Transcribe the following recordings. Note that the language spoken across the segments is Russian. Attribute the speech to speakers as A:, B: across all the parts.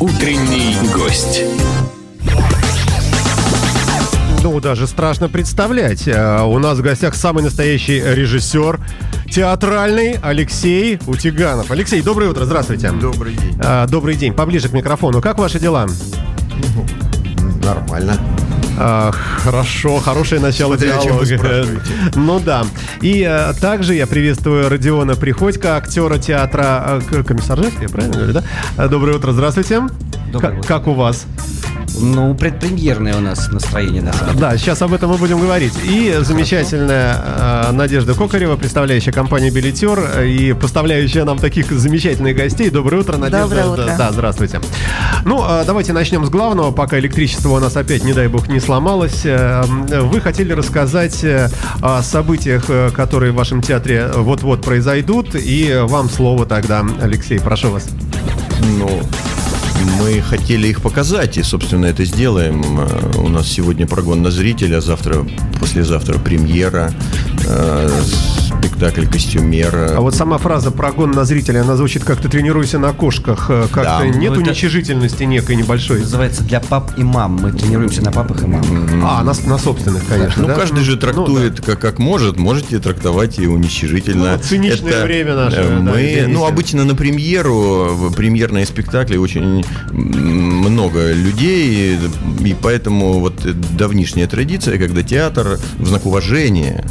A: Утренний гость.
B: Ну, даже страшно представлять. Э, У нас в гостях самый настоящий режиссер театральный Алексей Утиганов. Алексей, доброе утро, здравствуйте.
C: Добрый день.
B: Э, Добрый день, поближе к микрофону. Как ваши дела?
C: Нормально.
B: А, хорошо, хорошее начало
C: Смотря
B: диалога. Ну да. И э, также я приветствую Родиона Приходько, актера театра э, К- Комиссаржевский, я правильно говорю, да? Э, Доброе утро, здравствуйте.
D: Доброе утро.
B: Как у вас?
D: Ну, предпремьерное у нас настроение на самом деле.
B: Да, сейчас об этом мы будем говорить. И замечательная э, Надежда Кокарева, представляющая компанию «Билетер» и поставляющая нам таких замечательных гостей. Доброе утро, Надежда.
E: Доброе утро.
B: Да, да, здравствуйте. Ну, э, давайте начнем с главного, пока электричество у нас опять, не дай бог, не сломалось. Э, Вы хотели рассказать э, о событиях, э, которые в вашем театре вот-вот произойдут, и вам слово тогда, Алексей, прошу вас.
C: Ну, мы хотели их показать, и, собственно, это сделаем. Э, У нас сегодня прогон на зрителя, завтра, послезавтра премьера, э, спектакль костюмера.
B: А вот сама фраза «прогон на зрителя», она звучит как-то «тренируйся на кошках». Э, Как-то
C: Да.
B: нет
D: Ну, это-
B: уничижительности некой небольшой.
D: Называется для пап и мам. Мы тренируемся на папах и мамах.
B: А, на, на собственных, конечно.
C: Ну,
B: да?
C: каждый же
B: Ну,
C: трактует как, как может, можете трактовать и уничижительно.
B: Ну, циничное время наше,
C: э,
B: да,
C: Мы,
B: извините.
C: ну, обычно на премьеру, в премьерные спектакли очень много людей, и поэтому вот давнишняя традиция, когда театр в знак уважения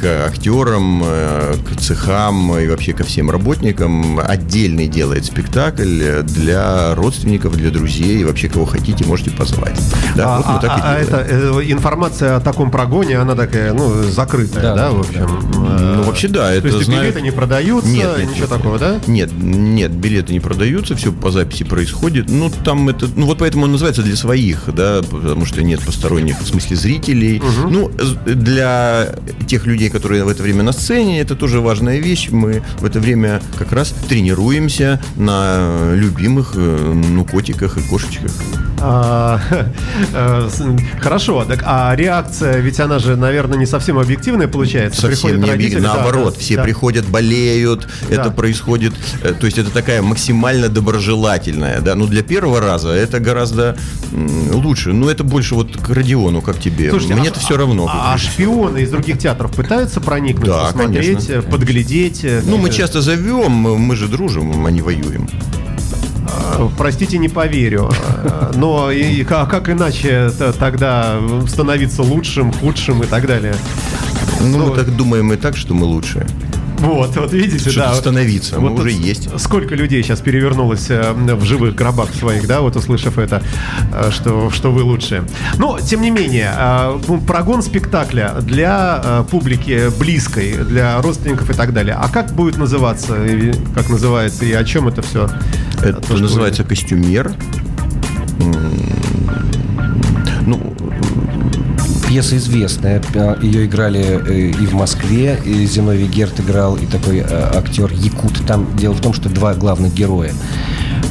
C: к актерам, э, к цехам и вообще ко всем работникам отдельный делает спектакль для родственников, для друзей, и вообще кого хотите, можете позвать. Да,
B: а,
C: вот мы
B: а-
C: так и
B: а это э, информация о таком прогоне, она такая, ну, закрытая, да,
D: Да,
B: в общем. Э,
C: Ну, вообще, да,
B: То
C: это
B: есть
C: знают-
B: билеты не продаются,
C: Нет, нет,
B: ничего
C: нет.
B: такого, да?
C: Нет, нет, билеты не продаются, все по записи происходит. Ну, там это, ну, вот поэтому он называется для своих, да, потому что нет посторонних, в смысле, зрителей. Ну, з- для тех людей, которые в это время на сцене, это тоже важная вещь. Мы в это время как раз тренируемся на любимых, э, ну, котиках и кошечках.
B: А, э, Хорошо, так а реакция, ведь она же, наверное, не совсем объективная получается.
C: Совсем
B: Приходят
C: не
B: родители, да,
C: Наоборот,
B: да,
C: все
B: да.
C: приходят, болеют,
B: Да.
C: это происходит, э, то есть это такая максимально доброжелательная, да, ну для первого раза это гораздо лучше, ну это больше вот к Родиону, как тебе,
B: Слушайте,
C: мне
B: а-
C: это все равно.
B: А, а шпионы из других театров пытаются проникнуть,
C: Да,
B: посмотреть,
C: конечно,
B: э, подглядеть?
C: Ну, мы
B: э,
C: часто зовем, мы же дружим, а не воюем.
B: Простите, не поверю. Но и, и как, иначе тогда становиться лучшим, худшим и так далее?
C: Ну,
B: Ну,
C: мы так думаем и так, что мы лучше.
B: Вот, вот видите,
C: Что
B: да.
C: становиться, мы
B: тут
C: уже есть.
B: Сколько людей сейчас перевернулось э, в живых гробах своих, да, вот услышав это, э, что, что вы лучшие. Но, тем не менее, э, ну, прогон спектакля для публики близкой, для родственников и так далее. А как будет называться, как называется, и о чем это все?
C: Это называется костюмер. М, Ну,
D: Пьеса известная. Э, Ее играли э, и в Москве. И Зиновий Герт играл, и такой э, актер Якут. Там дело в том, что два главных героя.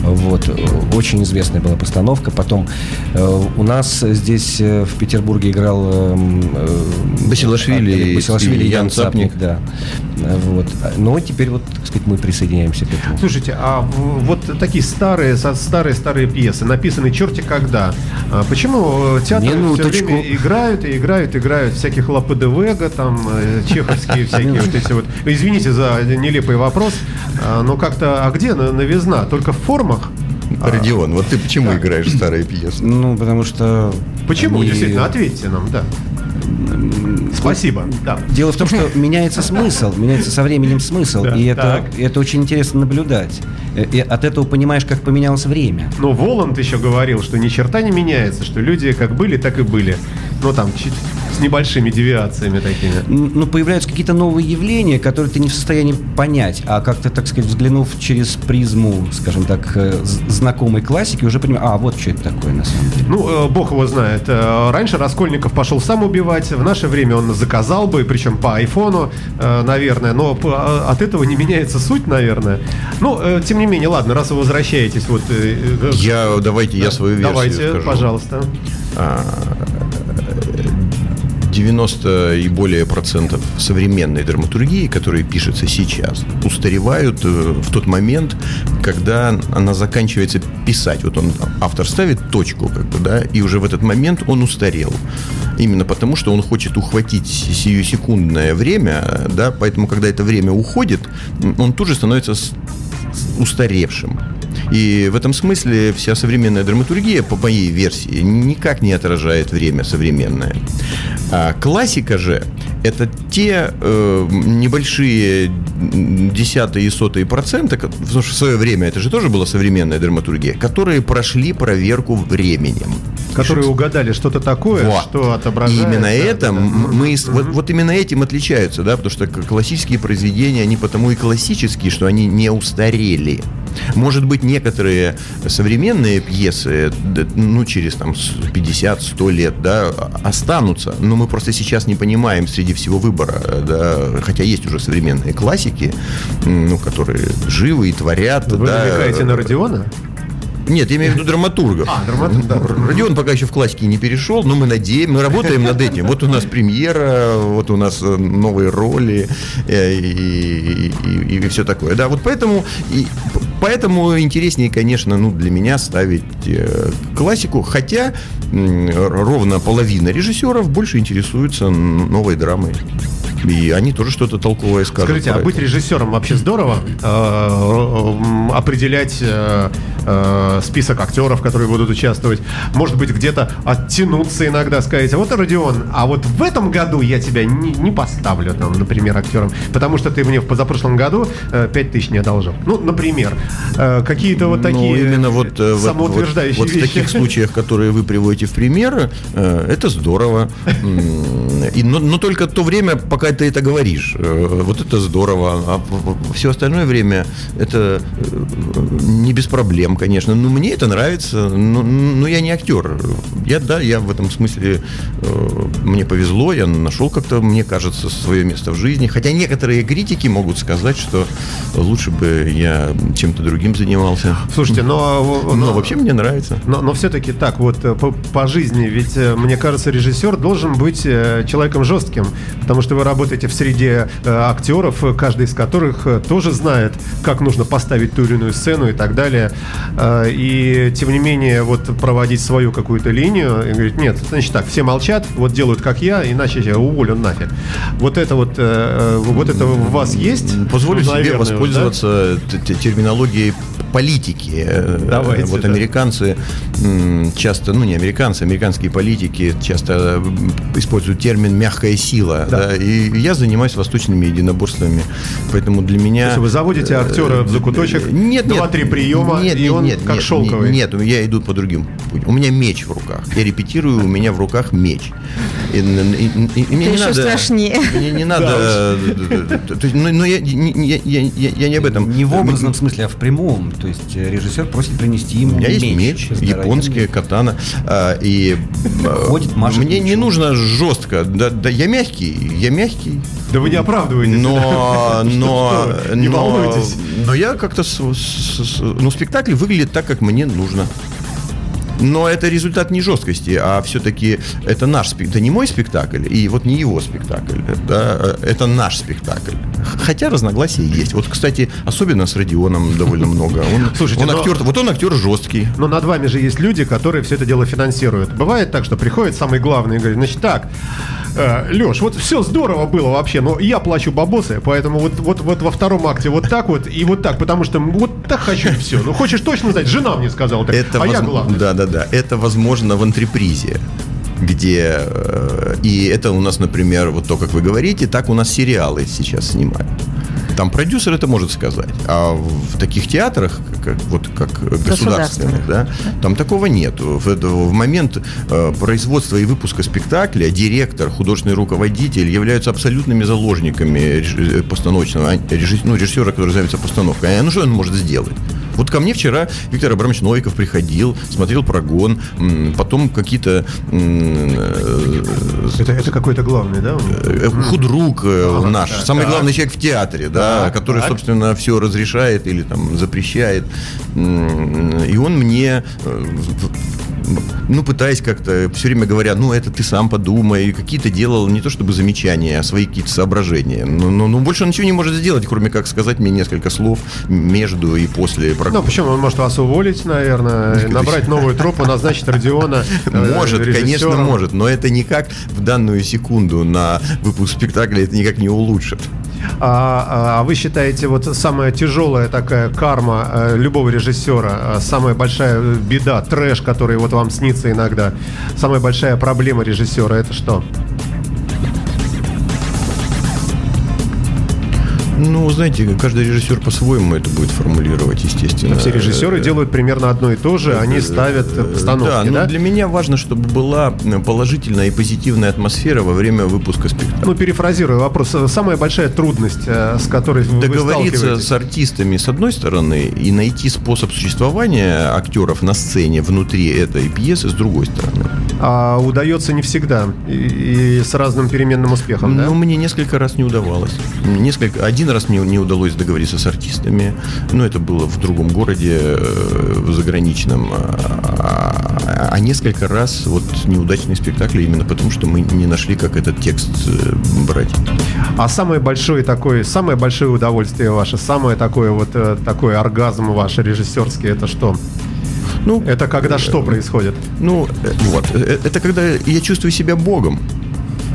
D: Вот. Очень известная была постановка. Потом э, у нас здесь э, в Петербурге играл э, э,
C: Басилашвили
D: Басилашвили и
C: Ян
D: Цапник.
C: Цапник.
D: Да. Вот. Но теперь вот, сказать, мы присоединяемся к этому.
B: Слушайте, а вот такие старые, старые-старые пьесы, написанные черти когда. А Почему э, театры
D: Минуточку.
B: все время играют и играют, играют всяких Лапедевега, там, э, чеховские всякие вот эти вот. Извините за нелепый вопрос, а, но как-то, а где на- новизна? Только в формах?
C: Родион, вот ты почему играешь старые пьесы?
D: Ну, потому что...
B: Почему?
D: они-
B: Действительно, ответьте нам, да. Спасибо, да.
D: Дело в том, что меняется смысл, меняется со временем смысл,
B: Да,
D: и это,
B: так.
D: это очень интересно наблюдать. Э, И от этого понимаешь, как поменялось время.
B: Но Воланд еще говорил, что ни черта не меняется, что люди как были, так и были. Ну, там, чуть с небольшими девиациями такими.
D: Ну, появляются какие-то новые явления, которые ты не в состоянии понять, а как-то, так сказать, взглянув через призму, скажем так, э, знакомой классики, уже понимаешь, а, вот что это такое на самом деле.
B: Ну, э, бог его знает. Э, Раньше Раскольников пошел сам убивать, в наше время он заказал бы, причем по айфону, э, наверное, но по- а- от этого не меняется суть, наверное. Ну, э, тем не менее, ладно, раз вы возвращаетесь, вот... э, э,
C: Я, давайте я свою версию
B: Давайте,
C: скажу.
B: пожалуйста.
C: А, 90 и более процентов современной драматургии, которые пишется сейчас, устаревают э, в тот момент, когда она заканчивается писать. Вот он, автор ставит точку, как бы, да, и уже в этот момент он устарел. Именно потому, что он хочет ухватить сию секундное время, да, поэтому, когда это время уходит, он тут же становится устаревшим. И в этом смысле вся современная драматургия, по моей версии, никак не отражает время современное. А классика же это те э, небольшие десятые и сотые проценты, потому что в свое время это же тоже была современная драматургия, которые прошли проверку временем.
B: Которые угадали что-то такое, вот. что отображает.
C: И именно да, это да, мы да. Вот, вот именно этим отличаются, да, потому что классические произведения, они потому и классические, что они не устарели. Может быть, некоторые современные пьесы, ну, через там 50-100 лет, да, останутся, но мы просто сейчас не понимаем среди всего выбора, да, хотя есть уже современные классики, ну, которые живы и творят.
B: Вы
C: да.
B: намекаете на Родиона?
C: Нет, я имею в виду драматургов. А, драматург, да. Родион пока еще в классике не перешел, но мы надеемся, мы работаем над этим. Вот у нас премьера, вот у нас э, новые роли э, и, и, и, и все такое. Да, вот поэтому, и, поэтому интереснее, конечно, ну, для меня ставить э, классику, хотя ровно половина режиссеров больше интересуются новой драмой. И они тоже что-то толковое скажут.
B: Скажите, а быть режиссером вообще здорово? Э, определять э, э, список актеров, которые будут участвовать. Может быть, где-то оттянуться иногда, сказать, а вот, Родион, а вот в этом году я тебя не, не поставлю, там, например, актером, потому что ты мне в позапрошлом году 5 тысяч не одолжил. Ну, например, какие-то вот ну, такие ну,
C: именно вот, самоутверждающие вот, вот, вот в таких случаях, которые вы приводите в пример, это здорово. И, но, но только то время, пока ты это говоришь. Э, вот это здорово. А все остальное время это э, не без проблем, конечно. Но мне это нравится. Но, но я не актер. Я, да, я в этом смысле э, мне повезло, я нашел как-то, мне кажется, свое место в жизни. Хотя некоторые критики могут сказать, что лучше бы я чем-то другим занимался.
B: Слушайте, но...
C: Но, но вообще мне нравится.
B: Но, но все-таки так вот по, по жизни, ведь мне кажется, режиссер должен быть человеком жестким, потому что вы работаете в среде э, актеров, каждый из которых э, тоже знает, как нужно поставить ту или иную сцену и так далее. Э, и тем не менее, вот проводить свою какую-то линию и говорить, нет, значит так, все молчат, вот делают как я, иначе я уволю нафиг. Вот это вот, э, вот это в вас есть?
C: Позволю Наверное, себе воспользоваться да? терминологией политики. Э, Давайте, вот да. американцы часто, ну не американцы, американские политики часто используют термин «мягкая сила». Да. Да, и я занимаюсь восточными единоборствами, поэтому для меня... То есть
B: вы заводите э, актера в закуточек, нет, два-три приема,
C: нет,
B: и он
C: нет,
B: как
C: нет,
B: шелковый?
C: Нет, я иду по другим У меня меч в руках. Я репетирую, у меня в руках меч.
E: И, и, и, и мне не надо, страшнее.
C: Мне не надо... Но ну, я, я, я, я не об этом.
D: Не в образном смысле, а в прямом. То есть э, режиссер просит принести ему
C: У меня есть меч, японский, катана. А, и Ходит, мне не нужно жестко. Да, да, я мягкий, я мягкий.
B: Да вы не оправдываетесь.
C: Но, но, не волнуйтесь. Но я как-то, ну, спектакль выглядит так, как мне нужно. Но это результат не жесткости, а все-таки это наш спектакль. Это не мой спектакль, и вот не его спектакль. Да, это наш спектакль. Хотя разногласия есть. Вот, кстати, особенно с Родионом довольно много. Он, Слушайте, он но... актер, вот он актер жесткий.
B: Но над вами же есть люди, которые все это дело финансируют. Бывает так, что приходит самый главный и говорит, значит так, э, Леш, вот все здорово было вообще, но я плачу бабосы, поэтому вот, вот, вот во втором акте вот так вот и вот так, потому что вот так хочу и все. Ну хочешь точно знать, жена мне сказала так,
C: это
B: а воз... я главный.
C: Да, да, да. Это возможно в антрепризе где э, и это у нас, например, вот то, как вы говорите, так у нас сериалы сейчас снимают. Там продюсер это может сказать. А в таких театрах, как, вот как государственных, да, там такого нет. В, в момент э, производства и выпуска спектакля директор, художественный руководитель являются абсолютными заложниками э, постановочного режиссера, ну, режиссера, который займется постановкой. А ну что он может сделать? Вот ко мне вчера Виктор Абрамович Новиков приходил, смотрел прогон, потом какие-то...
B: Э, это, это какой-то главный, да?
C: Э, худрук э, ага, наш, да, самый да. главный человек в театре, да, так, который, так. собственно, все разрешает или там запрещает. И он мне ну, пытаясь как-то, все время говоря, ну, это ты сам подумай, какие-то делал не то чтобы замечания, а свои какие-то соображения. Но, но, но больше он ничего не может сделать, кроме как сказать мне несколько слов между и после
B: программы. Ну, почему? Он может вас уволить, наверное, набрать новую труппу, назначить Родиона
C: э, Может, конечно, может, но это никак в данную секунду на выпуск спектакля это никак не улучшит.
B: А, а вы считаете, вот самая тяжелая такая карма э, любого режиссера, э, самая большая беда, трэш, который вот вам снится иногда, самая большая проблема режиссера, это что?
C: Ну, знаете, каждый режиссер по-своему это будет формулировать, естественно.
B: Но все режиссеры делают примерно одно и то же, они ставят постановки, да?
C: да? но для меня важно, чтобы была положительная и позитивная атмосфера во время выпуска спектакля.
B: Ну, перефразирую вопрос. Самая большая трудность, э, с которой вы
C: Договориться с артистами, с одной стороны, и найти способ существования актеров на сцене внутри этой пьесы, с другой стороны.
B: А удается не всегда, и, и с разным переменным успехом,
C: да? Ну, мне несколько раз не удавалось. Несколько, один один раз мне не удалось договориться с артистами, но это было в другом городе, э, в заграничном. А, а несколько раз вот неудачные спектакли именно потому, что мы не нашли, как этот текст э, брать.
B: А самое большое такое, самое большое удовольствие ваше, самое такое вот э, такой оргазм ваш режиссерский, это что? Ну, это когда что происходит?
C: Ну, вот, это когда я чувствую себя богом.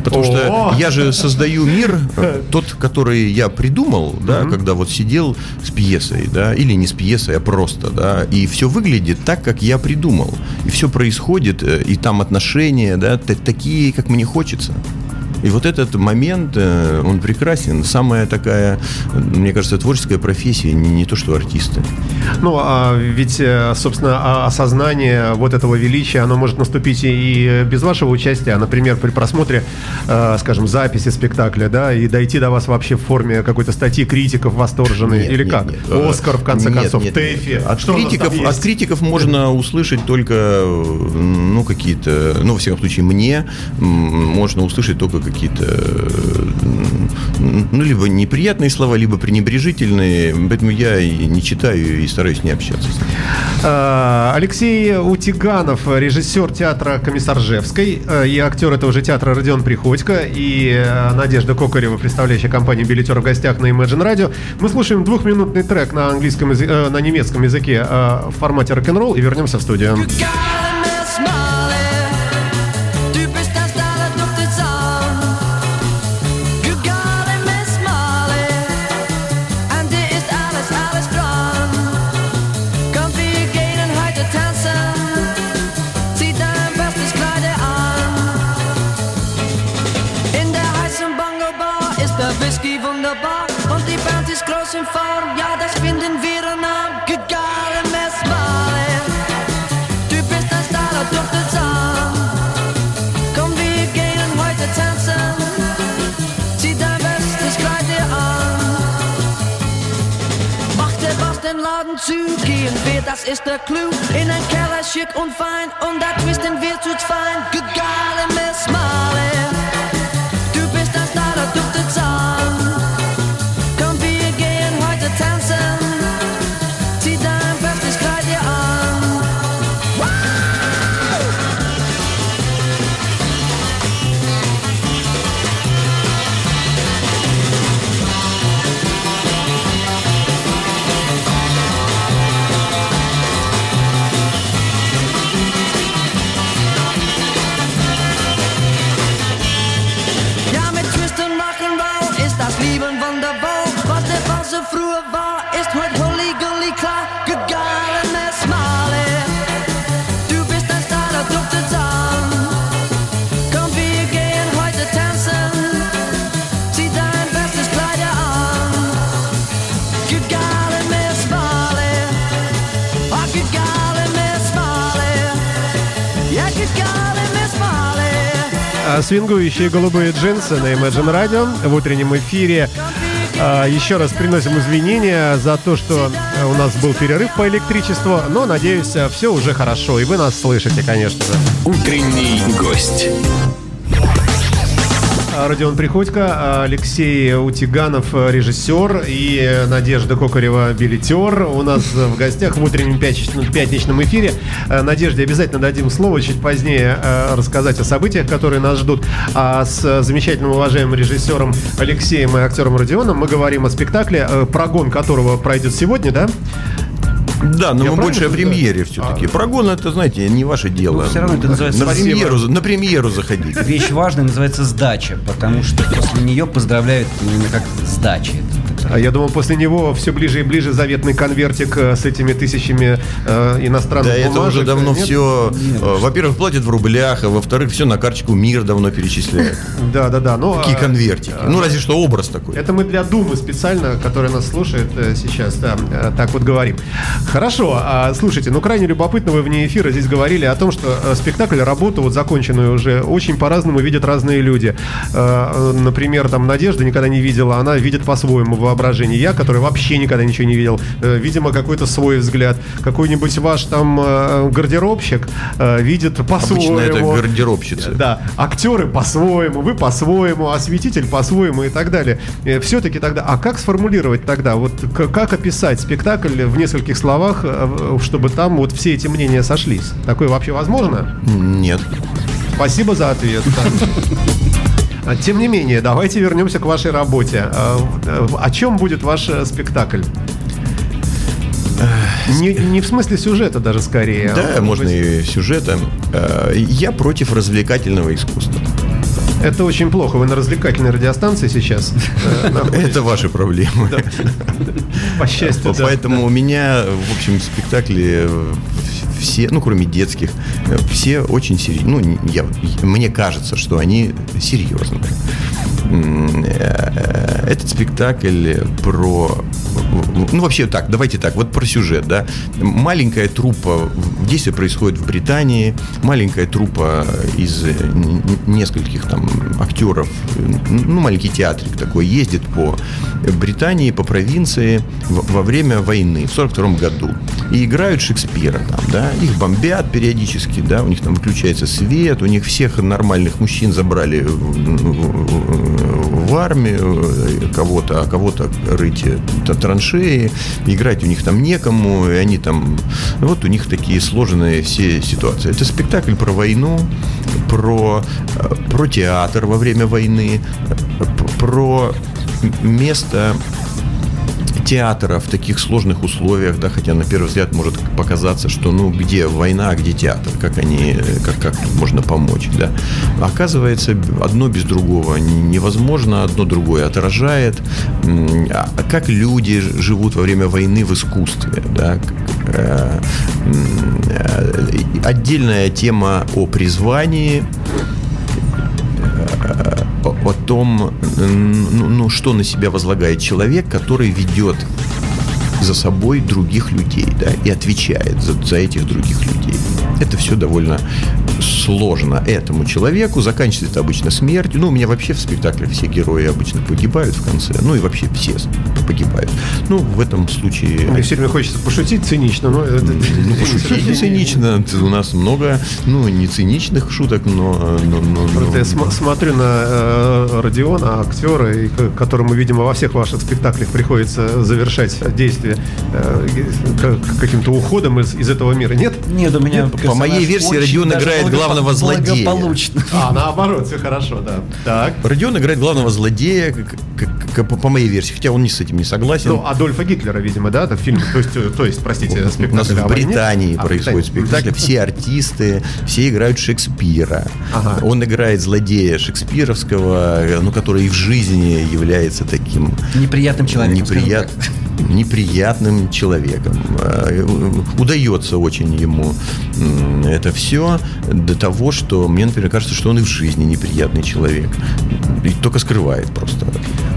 C: Потому что я же создаю мир, э, тот, который я придумал, да, когда вот сидел с пьесой, да, или не с пьесой, а просто, да, и все выглядит так, как я придумал. И все происходит, э, и там отношения, да, такие, как мне хочется. И вот этот момент, э, он прекрасен. Самая такая, мне кажется, творческая профессия, не, не то что артисты.
B: Ну, а ведь, э, собственно, а, осознание вот этого величия, оно может наступить и без вашего участия, например, при просмотре, э, скажем, записи спектакля, да, и дойти до вас вообще в форме какой-то статьи критиков восторженной, нет, или нет, как? Нет. Оскар, в конце нет, концов, нет, Тэфи.
C: От, что критиков, от критиков можно услышать только, ну, какие-то, ну, во всяком случае, мне можно услышать только какие-то, ну, либо неприятные слова, либо пренебрежительные, поэтому я и не читаю и стараюсь не общаться.
B: А, Алексей Утиганов, режиссер театра Комиссаржевской э, и актер этого же театра Родион Приходько и э, Надежда Кокарева, представляющая компанию «Билетер» в гостях на Imagine Radio. Мы слушаем двухминутный трек на английском э, на немецком языке в формате рок-н-ролл и вернемся в студию.
F: Der Clou. In ein Keller schick und fein und
B: Свингующие голубые джинсы на Imagine Radio в утреннем эфире. А, Еще раз приносим извинения за то, что э, у нас был перерыв по электричеству, но, надеюсь, э, все уже хорошо, и вы нас слышите, конечно же.
A: Утренний гость.
B: Родион Приходько, Алексей Утиганов, режиссер, и Надежда Кокарева, билетер. У нас в гостях в утреннем пятничном, эфире. Надежде обязательно дадим слово чуть позднее рассказать о событиях, которые нас ждут. А с замечательным уважаемым режиссером Алексеем и актером Родионом мы говорим о спектакле, прогон которого пройдет сегодня, да?
C: Да, но Я мы больше о премьере все-таки. А. Прогон это, знаете, не ваше дело. Ну,
D: все равно это называется...
C: На премьеру, на премьеру заходить.
D: Вещь важная называется сдача, потому что после нее поздравляют именно как сдача.
B: А я думал, после него все ближе и ближе заветный конвертик э, с этими тысячами э, иностранных
C: да, бумажек. это уже давно Нет? все... Э, во-первых, платят в рублях, а во-вторых, все на карточку МИР давно перечисляют.
B: Да, да, да.
C: Ну, Какие а, конвертики? Ну, разве что образ такой.
B: Это мы для Думы специально, которая нас слушает э, сейчас, да, так вот говорим. Хорошо, а, слушайте, ну крайне любопытно, вы вне эфира здесь говорили о том, что спектакль, работу вот законченную уже очень по-разному видят разные люди. Например, там Надежда никогда не видела, она видит по-своему воображение. Я, который вообще никогда ничего не видел, э, видимо, какой-то свой взгляд. Какой-нибудь ваш там э, гардеробщик э, видит по-своему.
C: Обычно это гардеробщица.
B: Да, актеры по-своему, вы по-своему, осветитель по-своему и так далее. Все-таки тогда, а как сформулировать тогда, вот как описать спектакль в нескольких словах, чтобы там вот все эти мнения сошлись? Такое вообще возможно?
C: Нет.
B: Спасибо за ответ. Тем не менее, давайте вернемся к вашей работе. А, о чем будет ваш э, спектакль? Не, не в смысле сюжета даже скорее.
C: Да, а можно быть... и сюжета. Э, я против развлекательного искусства.
B: Это очень плохо. Вы на развлекательной радиостанции сейчас.
C: Э, Это ваши проблемы.
B: По счастью,
C: Поэтому у меня, в общем, спектакли все, ну, кроме детских, все очень серьезные. Ну, я, мне кажется, что они серьезные. Э, этот спектакль про... Ну, вообще так, давайте так, вот про сюжет, да. Маленькая труппа, действие происходит в Британии, маленькая труппа из нескольких там актеров, ну, маленький театрик такой, ездит по Британии, по провинции во время войны в 42 году. И играют Шекспира там, да, их бомбят периодически, да, у них там выключается свет, у них всех нормальных мужчин забрали в армию кого-то, а кого-то рыть траншеи, играть у них там некому, и они там... Вот у них такие сложные все ситуации. Это спектакль про войну, про, про театр во время войны, про место театра в таких сложных условиях, да, хотя на первый взгляд может показаться, что ну где война, а где театр, как они, как, как можно помочь, да. Оказывается, одно без другого невозможно, одно другое отражает. Как люди живут во время войны в искусстве, да. Э, э, отдельная тема о призвании, о том, ну, ну, что на себя возлагает человек, который ведет за собой других людей, да, и отвечает за, за этих других людей. Это все довольно сложно этому человеку. Заканчивается обычно смертью. Ну, у меня вообще в спектакле все герои обычно погибают в конце. Ну, и вообще все погибают. Ну, в этом случае...
B: Мне все время хочется пошутить цинично, но...
C: Ну, пошутить цинично. У нас много, ну, не циничных шуток, но... но, но,
B: но... Я смотрю на э, Родиона, актера, и, которому, видимо, во всех ваших спектаклях приходится завершать действие э, каким-то уходом из, из этого мира. Нет?
D: Нет, у меня...
C: По моей версии, Родион играет главного злодея.
B: Благополучно. А, наоборот, все хорошо, да. Так.
C: Родион играет главного злодея, по моей версии, хотя он не с этим не согласен. Ну,
B: Адольфа Гитлера, видимо, да, это фильм, то есть, то есть простите,
C: спектакль. У нас в Британии а, происходит спектакль, все артисты, все играют Шекспира. Ага. Он играет злодея шекспировского, ну, который и в жизни является таким...
D: Неприятным человеком.
C: Неприят... неприятным человеком. Э, удается очень ему это все до того, что мне, например, кажется, что он и в жизни неприятный человек. И только скрывает просто.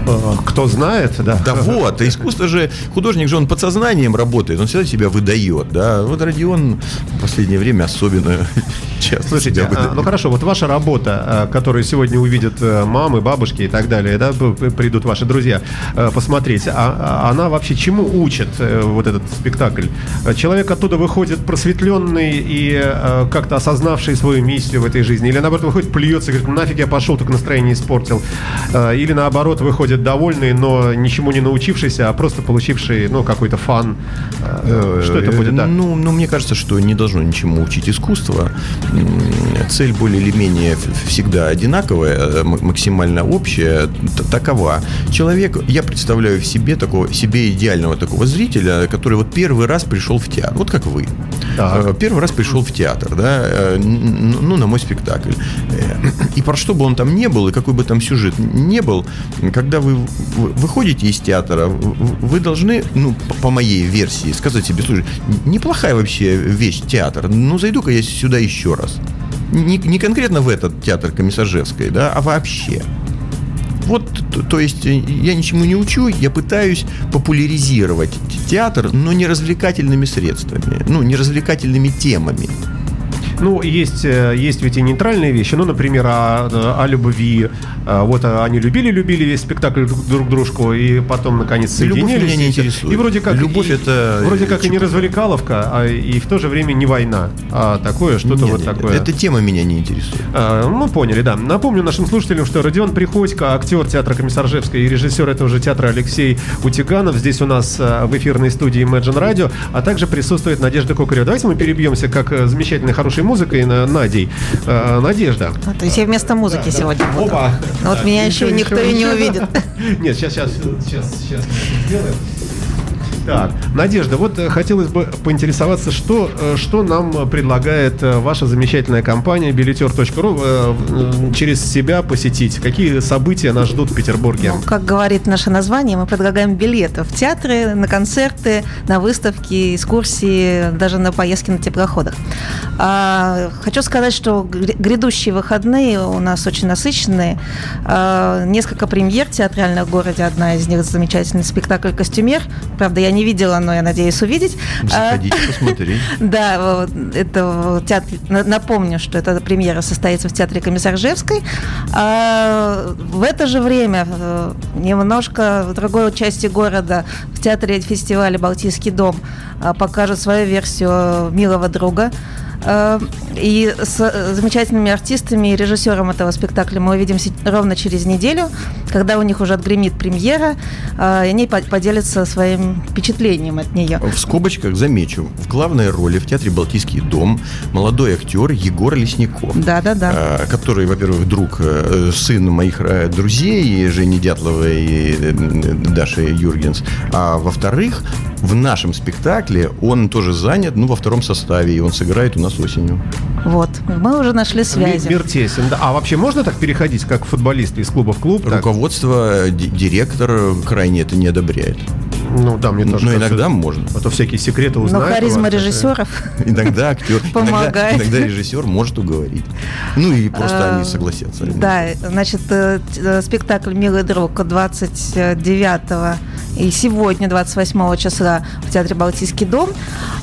B: Э, кто знает, да.
C: Да вот, искусство же, художник же, он подсознанием работает, он всегда себя выдает, да. Вот Родион в последнее время особенно
B: часто Слушайте, а, ну хорошо, вот ваша работа, а, которую сегодня увидят э, мамы, бабушки и так далее, да, придут ваши друзья э, посмотреть, а, а она вообще чему учит э, вот этот спектакль? Человек оттуда выходит просветленный и как-то осознавший свою миссию в этой жизни, или наоборот выходит, плюется, говорит, нафиг я пошел, только настроение испортил, или наоборот выходит довольный, но ничему не научившийся, а просто получивший, ну, какой-то фан. Что это будет, да?
C: Ну, ну, мне кажется, что не должно ничему учить искусство цель более или менее всегда одинаковая, э, максимально общая, такова. Человек, я представляю в себе такого, себе идеального такого зрителя, который вот первый раз пришел в театр, вот как вы. Э, первый раз пришел в театр, да, э, ну, на мой спектакль. И про что бы он там не был, и какой бы там сюжет не был, когда вы выходите из театра, вы должны, ну, по моей версии, сказать себе, слушай, неплохая вообще вещь театр, ну, зайду-ка я сюда еще раз не, не конкретно в этот театр Комиссаржевской, да, а вообще. Вот, то, есть э, я ничему не учу, я пытаюсь популяризировать театр, но не развлекательными средствами, ну, не развлекательными темами.
B: Ну, есть, э, есть ведь и нейтральные вещи. Ну, например, о, о любви. А, вот они любили-любили весь спектакль друг дружку, и потом, наконец, соединились. Любовь
C: меня не интересует.
B: И вроде как,
C: Любовь
B: и,
C: это...
B: Вроде как и не развлекаловка, а и в то же время не война, а такое, что-то нет, вот нет, такое.
C: Эта тема меня не интересует.
B: А, мы поняли, да. Напомню нашим слушателям, что Родион Приходько, актер театра Комиссаржевской и режиссер этого же театра Алексей Утиганов здесь у нас в эфирной студии Imagine Radio, а также присутствует Надежда Кокарева. Давайте мы перебьемся, как э, замечательной, хорошей музыкой на Надей. Э, Надежда.
E: А, то есть я вместо музыки да, сегодня да. буду. Опа. Но вот меня еще никто и не увидит.
B: Нет, сейчас, сейчас, сейчас, сейчас сделаем. Так, Надежда, вот э, хотелось бы поинтересоваться, что, э, что нам предлагает э, ваша замечательная компания билетер.ру через себя посетить? Какие события нас ждут в Петербурге?
E: Ну, как говорит наше название, мы предлагаем билеты в театры, на концерты, на выставки, экскурсии, даже на поездки на теплоходах. А, хочу сказать, что грядущие выходные у нас очень насыщенные. А, несколько премьер театральных в городе. Одна из них замечательный спектакль «Костюмер». Правда, я не видела, но я надеюсь увидеть.
C: Заходите, а, посмотреть.
E: Да, это театр, напомню, что эта премьера состоится в театре Комиссаржевской. А в это же время э, немножко в другой части города в театре фестиваля «Балтийский дом» а, покажут свою версию «Милого друга». Э, и с замечательными артистами и режиссером этого спектакля мы увидимся ровно через неделю, когда у них уже отгремит премьера, э, и они поделятся своим впечатлением от нее.
C: В скобочках замечу, в главной роли в театре «Балтийский дом» молодой актер Егор Лесников.
E: Да-да-да.
C: Который, во-первых, друг, сын моих друзей, Жени Дятловой и Даши Юргенс. А во-вторых, в нашем спектакле он тоже занят, ну, во втором составе, и он сыграет у нас осенью.
E: Вот, мы уже нашли связи.
B: Мир тесен, да. А вообще можно так переходить, как футболист из клуба в клуб?
C: Руководство, директор крайне это не одобряет.
B: Ну да, мне тоже.
C: Но иногда можно.
B: А то всякие секреты узнают.
E: Но харизма режиссеров
C: иногда актер помогает. Иногда, режиссер может уговорить. Ну и просто они а, согласятся.
E: Да, значит, э, э, спектакль «Милый друг» 29 и сегодня, 28 числа, в Театре «Балтийский дом».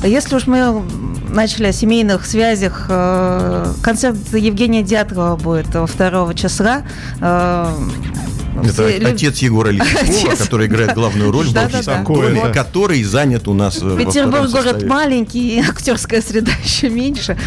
E: Если уж мы начали о семейных связях, э, концерт Евгения Дятлова будет 2 числа.
C: Это Все отец Егора Лисакова, который играет главную роль в «Балтийском доме», который занят у нас
E: э, Петербург город маленький, актерская среда еще меньше.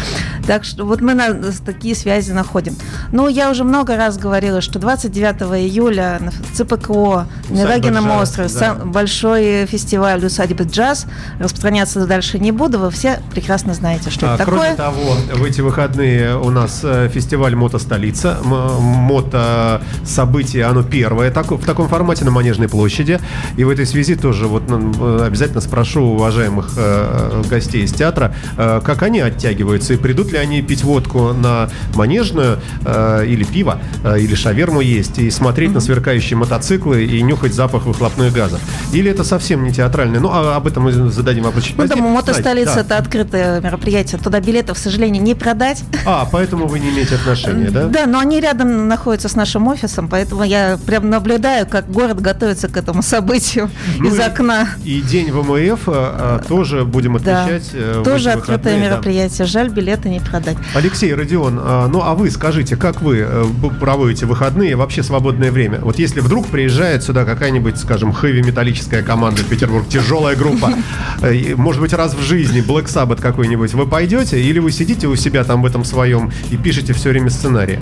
E: Так что вот мы на, такие связи находим. Ну, я уже много раз говорила, что 29 июля на ЦПКО на Рагином острове да. большой фестиваль усадьбы джаз. Распространяться дальше не буду, вы все прекрасно знаете, что а, это
B: кроме
E: такое.
B: Кроме того, в эти выходные у нас э, фестиваль «Мото-столица». Мото-событие, оно первое так, в таком формате на Манежной площади. И в этой связи тоже вот ну, обязательно спрошу уважаемых э, гостей из театра, э, как они оттягиваются и придут ли они пить водку на Манежную э, или пиво, э, или шаверму есть, и смотреть mm-hmm. на сверкающие мотоциклы и нюхать запах выхлопных газов. Или это совсем не театральное? Ну, а об этом мы зададим вопрос чуть
E: позднее. Ну, мотостолица да. это открытое мероприятие, туда билетов, к сожалению, не продать.
B: А, поэтому вы не имеете отношения, да?
E: Да, но они рядом находятся с нашим офисом, поэтому я прям наблюдаю, как город готовится к этому событию
B: Ну
E: из
B: и-
E: окна.
B: И день ВМФ а, а, тоже будем
E: Да,
B: отмечать. э, в
E: тоже открытое
B: выходные, да.
E: мероприятие. Жаль, билеты не продать.
B: Алексей, Родион, а, ну а вы скажите, как вы э, проводите выходные, вообще свободное время? Вот если вдруг приезжает сюда какая-нибудь, скажем, хэви-металлическая команда Петербург, тяжелая группа, э, может быть, раз в жизни, Black Sabbath какой-нибудь, вы пойдете или вы сидите у себя там в этом своем и пишете все время сценарии?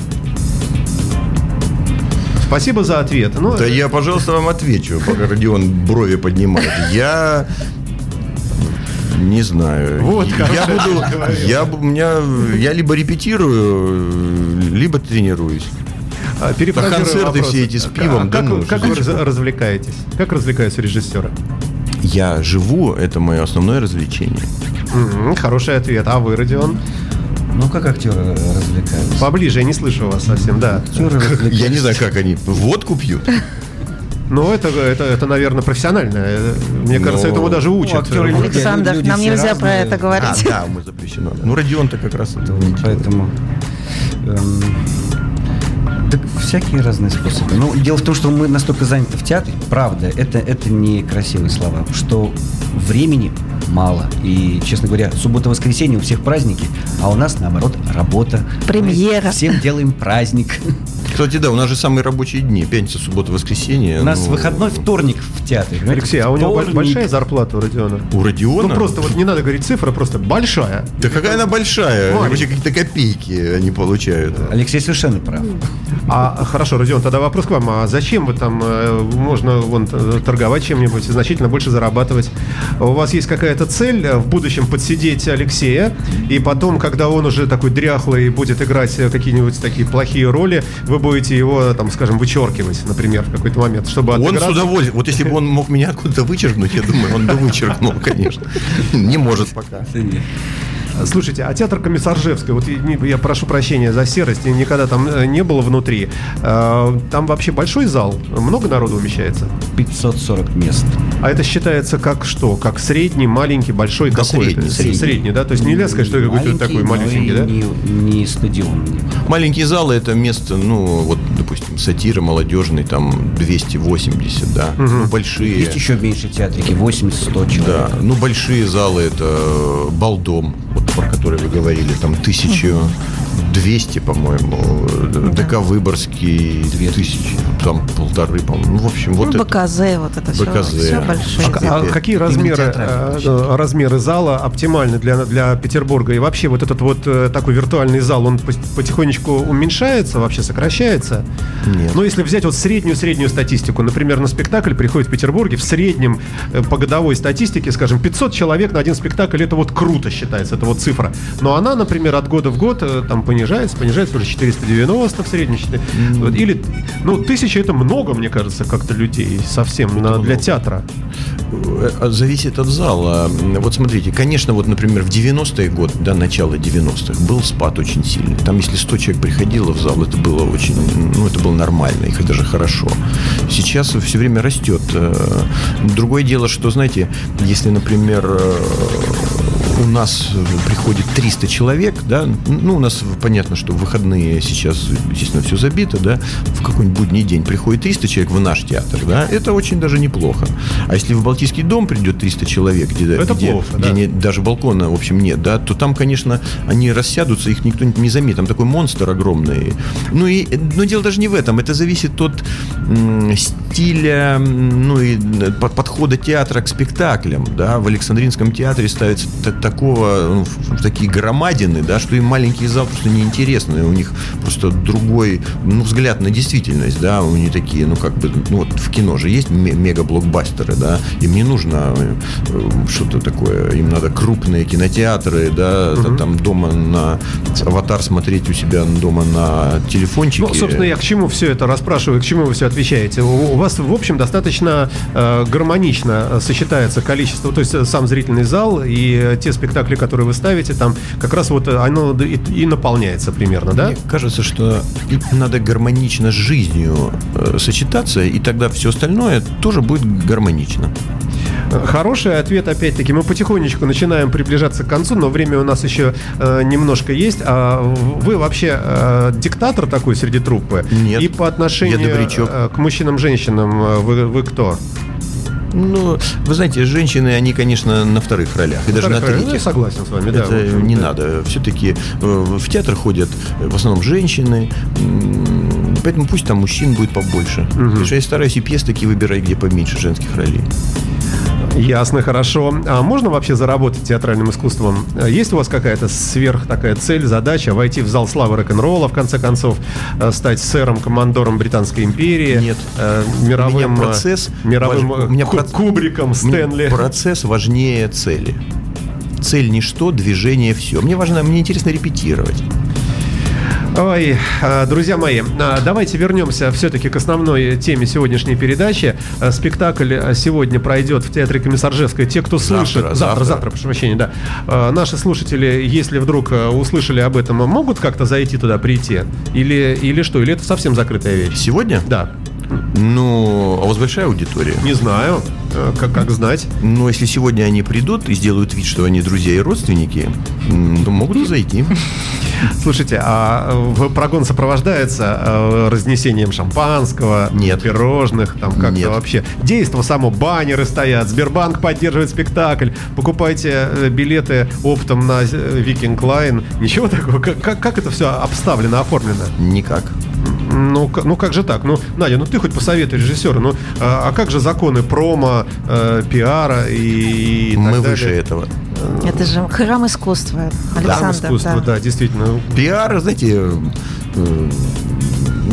B: Спасибо за ответ. Ну,
C: Да я, пожалуйста, вам отвечу, пока Родион брови поднимает. Я не знаю.
B: Вот,
C: я буду,
B: я
C: у меня, я либо репетирую, либо тренируюсь.
B: а, перефразирую
C: концерты
B: вопрос.
C: все эти с пивом,
B: А
C: да
B: как,
C: ну,
B: вы- как вы развлекаетесь? Как развлекаются режиссеры?
C: Я живу, это мое основное развлечение.
B: М, Хороший ответ. А вы, Родион?
D: Ну, как актеры развлекаются?
B: Поближе, я не слышу вас совсем, да.
D: Актеры развлекаются.
C: Я не знаю, как они водку пьют.
B: Ну, это, это, это, наверное, профессионально. Мне кажется,
C: Ну,
B: этому даже учат.
D: актеры
B: Э,
D: люди-
E: Александр,
D: люди
E: нам нельзя про
D: разные.
E: это
C: А,
E: говорить.
C: да, мы запрещено. Ну, Родион-то как раз это
D: Поэтому... эм, так всякие разные способы. Ну, дело в том, что мы настолько заняты в театре, правда, это, это не красивые слова, что времени мало. И, честно говоря, суббота-воскресенье у всех праздники, а у нас, наоборот, работа.
E: Премьера.
D: Мы всем делаем праздник.
C: Кстати, да, у нас же самые рабочие дни. Пятница, суббота, воскресенье.
D: У нас
C: Ну,
D: выходной вторник в театре.
B: Алексей, а у него
D: Вторник.
B: большая зарплата у Родиона?
C: У Родиона?
B: Ну, просто вот не надо говорить цифра, просто большая.
C: Да какая она большая? Вообще какие-то копейки они получают.
D: Алексей совершенно прав.
B: А хорошо, Родион, тогда вопрос к вам. А зачем вы там э, можно вон т- торговать чем-нибудь, значительно больше зарабатывать? У вас есть какая-то цель э, в будущем подсидеть Алексея, и потом, когда он уже такой дряхлый и будет играть э, какие-нибудь такие плохие роли, вы будете его, там, скажем, вычеркивать, например, в какой-то момент, чтобы
C: Он с удовольствием. Вот если бы он мог меня откуда-то вычеркнуть, я думаю, он бы вычеркнул, конечно. Не может пока.
B: Слушайте, а театр Комиссаржевской, вот я прошу прощения за серость, я никогда там э, не было внутри. Э, Там вообще большой зал? Много народу умещается?
D: 540 мест.
B: А это считается как что? Как средний, маленький, большой?
C: Да,
B: какой
C: средний,
B: это?
C: средний.
B: да? То есть нельзя сказать, что это какой-то
D: Маленький,
B: такой малюсенький,
D: и
B: да?
D: Не, не стадион.
C: Маленькие залы это место, ну, вот, сатира молодежный, там 280, да. Ну, большие.
D: Есть еще меньше театрики, 80-100 человек.
C: Да, ну большие залы это э, Балдом, вот про который вы говорили, там 1200, по-моему, э, ДК Выборгский, 2000, там полторы, по-моему, ну, в общем, вот
E: Ну,
C: это.
E: БКЗ, вот это все.
C: БКЗ.
E: Все большое.
C: А
B: А какие размеры, э, размеры зала оптимальны для, для Петербурга? И вообще вот этот вот э, такой виртуальный зал, он потихонечку уменьшается, вообще сокращается?
C: Нет.
B: Ну, если взять вот среднюю-среднюю статистику, например, на спектакль приходит в Петербурге в среднем э, по годовой статистике, скажем, 500 человек на один спектакль, это вот круто считается, это вот цифра. Но она, например, от года в год там понижается, понижается уже 490 в среднем. считай. Вот, или, ну, тысяча это много, мне кажется, как-то людей совсем на- для театра.
C: Э, Зависит от зала. Вот смотрите, конечно, вот, например, в 90-е годы, да, начало 90-х, был спад очень сильный. Там, если 100 человек приходило в зал, это было очень, ну, это было нормально, их даже хорошо. Сейчас все время растет. Э, Другое дело, что, знаете, если, например, э, у нас приходит 300 человек, да, ну, у нас понятно, что в выходные сейчас, естественно, все забито, да, в какой-нибудь будний день приходит 300 человек в наш театр, да, это очень даже неплохо. А если в Балтийский дом придет 300 человек, где,
B: Это
C: где,
B: плохо,
C: где
B: да.
C: не- даже балкона, в общем, нет, да, то там, конечно, они рассядутся, их никто не заметит, там такой монстр огромный. Ну, и, но дело даже не в этом, это зависит от м, стиля, ну, и э, под- подхода театра к спектаклям, да, в Александринском театре ставится та- такого, ну, в- в такие громадины, да, что им маленький зал просто неинтересны, у них просто другой, ну, взгляд на действительность, да, у них такие, ну, как бы, ну, вот в кино же есть ме- мега-блокбастеры, да, им не нужно э, э, что-то такое, им надо крупные кинотеатры, да, та- там дома на аватар смотреть у себя дома на телефончике.
B: Ну, собственно, я к чему все это расспрашиваю, к чему вы все отвечаете. У, у вас, в общем, достаточно э, гармонично сочетается количество, то есть э, сам зрительный зал и те спектакли, которые вы ставите, там как раз вот э, оно и, и наполняется примерно, да?
C: Мне кажется, что надо гармонично с жизнью э, сочетаться, и тогда все остальное тоже будет гармонично.
B: Хороший ответ, опять-таки. Мы потихонечку начинаем приближаться к концу, но время у нас еще э, немножко есть. А вы вообще э, диктатор такой среди труппы?
C: Нет.
B: И по отношению э, к мужчинам-женщинам э, вы, вы кто?
C: Ну, вы знаете, женщины, они, конечно, на вторых ролях. И даже на
B: Вторых, ну, я
C: третьих.
B: согласен с вами, да.
C: Это
B: в общем,
C: не
B: да.
C: надо. Все-таки в театр ходят э, в основном женщины. Поэтому пусть там мужчин будет побольше. Потому что я стараюсь и пьес такие выбирать, где поменьше женских ролей.
B: Ясно, хорошо. А можно вообще заработать театральным искусством? Есть у вас какая-то сверх такая цель, задача войти в зал славы рок-н-ролла, в конце концов, э, стать сэром, командором Британской империи?
C: Нет.
B: э, мировым,
C: У меня
B: э,
C: процесс
B: мировым
C: важ-
B: э,
C: у меня проц-
B: кубриком Стэнли.
C: Процесс важнее цели. Цель ничто, движение все. Мне важно, мне интересно репетировать.
B: Ой, э, друзья мои, э, давайте вернемся все-таки к основной теме сегодняшней передачи. Э, Спектакль сегодня пройдет в Театре Комиссаржевской. Те, кто слышит... Завтра,
C: завтра.
B: завтра, прошу прощения, да. Наши слушатели, если вдруг услышали об этом, могут как-то зайти туда, прийти? Или, или что? Или это совсем закрытая вещь?
C: Сегодня?
B: Да.
C: Ну, а у вас большая аудитория?
B: Не знаю. Э, Как, как знать.
C: Но если сегодня они придут и сделают вид, что они друзья и родственники, то могут и зайти.
B: Слушайте, а э, прогон сопровождается э, разнесением шампанского,
C: Нет.
B: пирожных, там как-то вообще. Действо само, баннеры стоят, Сбербанк поддерживает спектакль, покупайте билеты оптом на Viking Line. Ничего такого. Как, как, как это все обставлено, оформлено?
C: Никак.
B: Ну, ну как же так? Ну, Надя, ну ты хоть посоветуй режиссера. Ну, а, а как же законы промо, э, пиара и, и
C: Мы
B: далее?
C: выше этого.
E: Это же храм искусства,
B: Да,
E: Александр.
B: искусство, да, действительно.
C: Пиар, знаете, э,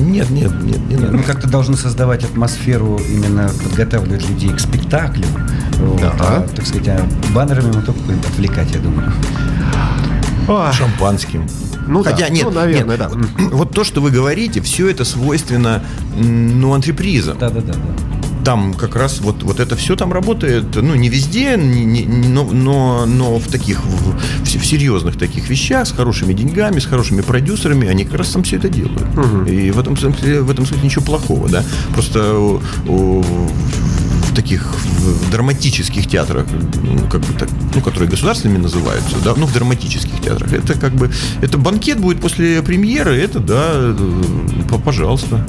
C: нет, нет, нет, не надо.
D: Мы как-то должны создавать атмосферу, именно подготавливать людей к спектаклю. Вот,
B: Да.
D: а, так сказать, а баннерами мы только будем отвлекать, я думаю.
B: А,
C: Шампанским.
B: Ну да,
C: Хотя нет,
B: ну, наверное,
C: нет,
B: да.
C: Вот, вот то, что вы говорите, все это свойственно, ну, антрепризам.
D: Да-да-да. да.
C: Там как раз вот, вот это все там работает, ну, не везде, не- не- но, но, но в таких, в, в се- в серьезных таких вещах, с хорошими деньгами, с хорошими продюсерами, они как раз там все это делают. И в этом, смысле, в этом смысле ничего плохого, да. Просто у- у- таких в драматических театрах, ну, как бы так, ну, которые государственными называются, да, ну, в драматических театрах, это как бы, это банкет будет после премьеры, это, да, э, пожалуйста.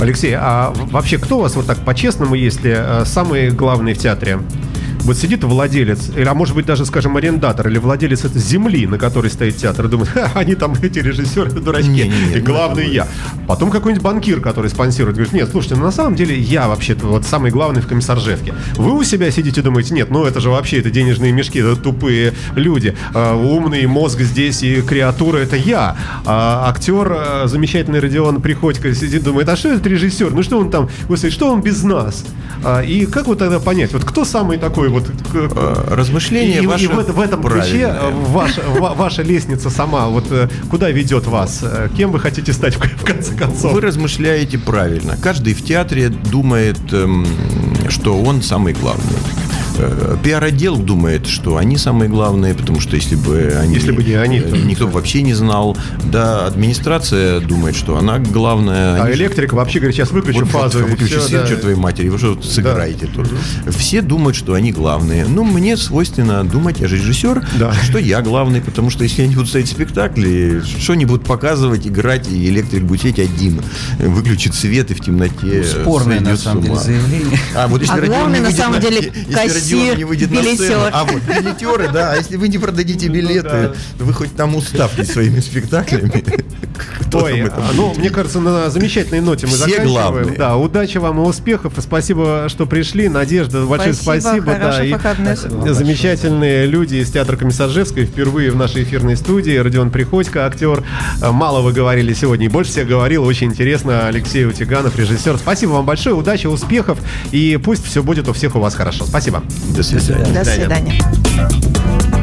B: Алексей, а вообще кто у вас вот так по-честному, если э, самый главный в театре? Вот сидит владелец, или, а может быть даже, скажем, арендатор или владелец этой земли, на которой стоит театр, и думает, «Ха, они там эти режиссеры дурачки,
C: Не-не-не,
B: и
C: ну
B: главный я. Потом какой-нибудь банкир, который спонсирует, говорит, нет, слушайте, ну на самом деле я вообще-то вот самый главный в комиссаржевке. Вы у себя сидите и думаете, нет, ну это же вообще это денежные мешки, это тупые люди, А, умный мозг здесь и креатура это я. А актер а, замечательный Родион Приходько сидит, думает, а что этот режиссер? Ну что он там, господи, что он без нас? А, и как вот тогда понять, вот кто самый такой вот...
C: Э, размышление
B: и, и
C: ваше
B: в, в этом ключе
C: правильное.
B: э, ваша, ва- ваша лестница сама, вот э, куда ведет вас? Кем вы хотите стать в в конце концов?
C: Вы размышляете правильно. Каждый в театре думает, эм, что он самый главный. Э, Пиар-отдел думает, что они самые главные, потому что если бы они...
B: Если бы не они,
C: э,
B: то-
C: Никто бы вообще не знал. Да, администрация думает, что она главная.
B: А
C: Они
B: электрик вообще говорит, сейчас выключу
C: вот,
B: фазу.
C: вот, выключи
B: всё,
C: свет,
B: да.
C: черт твоей матери, вы что тут сыграете тут? Все думают, что они главные. Ну, мне свойственно думать, я же режиссер,
B: Да.
C: что я главный, потому что если они будут ставить спектакли, что они будут показывать, играть, и электрик будет сидеть один, выключит свет и в темноте
D: Спорное, на самом деле, заявление.
C: А вот если
E: А главное,
C: не
E: на самом деле,
C: если Родион не выйдет на сцену,
E: билетер.
C: а вот билетеры, да, а если вы не продадите билеты, вы хоть там уставьте своими спектаклями. Кто
B: Ой,
C: там это
B: а, ну, мне кажется, на замечательной ноте мы
C: Все
B: заканчиваем.
C: главные.
B: Да, удачи вам и успехов. И спасибо, что пришли. Надежда, большое
E: Спасибо,
B: спасибо. да, и
E: выходных.
B: замечательные люди из театра Комиссаржевской впервые в нашей эфирной студии. Родион Приходько, актер. А, Мало вы говорили сегодня, и больше всех говорил. Очень интересно. Алексей Утиганов, режиссер. Спасибо вам большое. Удачи, успехов. И пусть все будет у всех у вас хорошо. Спасибо.
C: До свидания.
E: До
B: свидания.
E: свидания.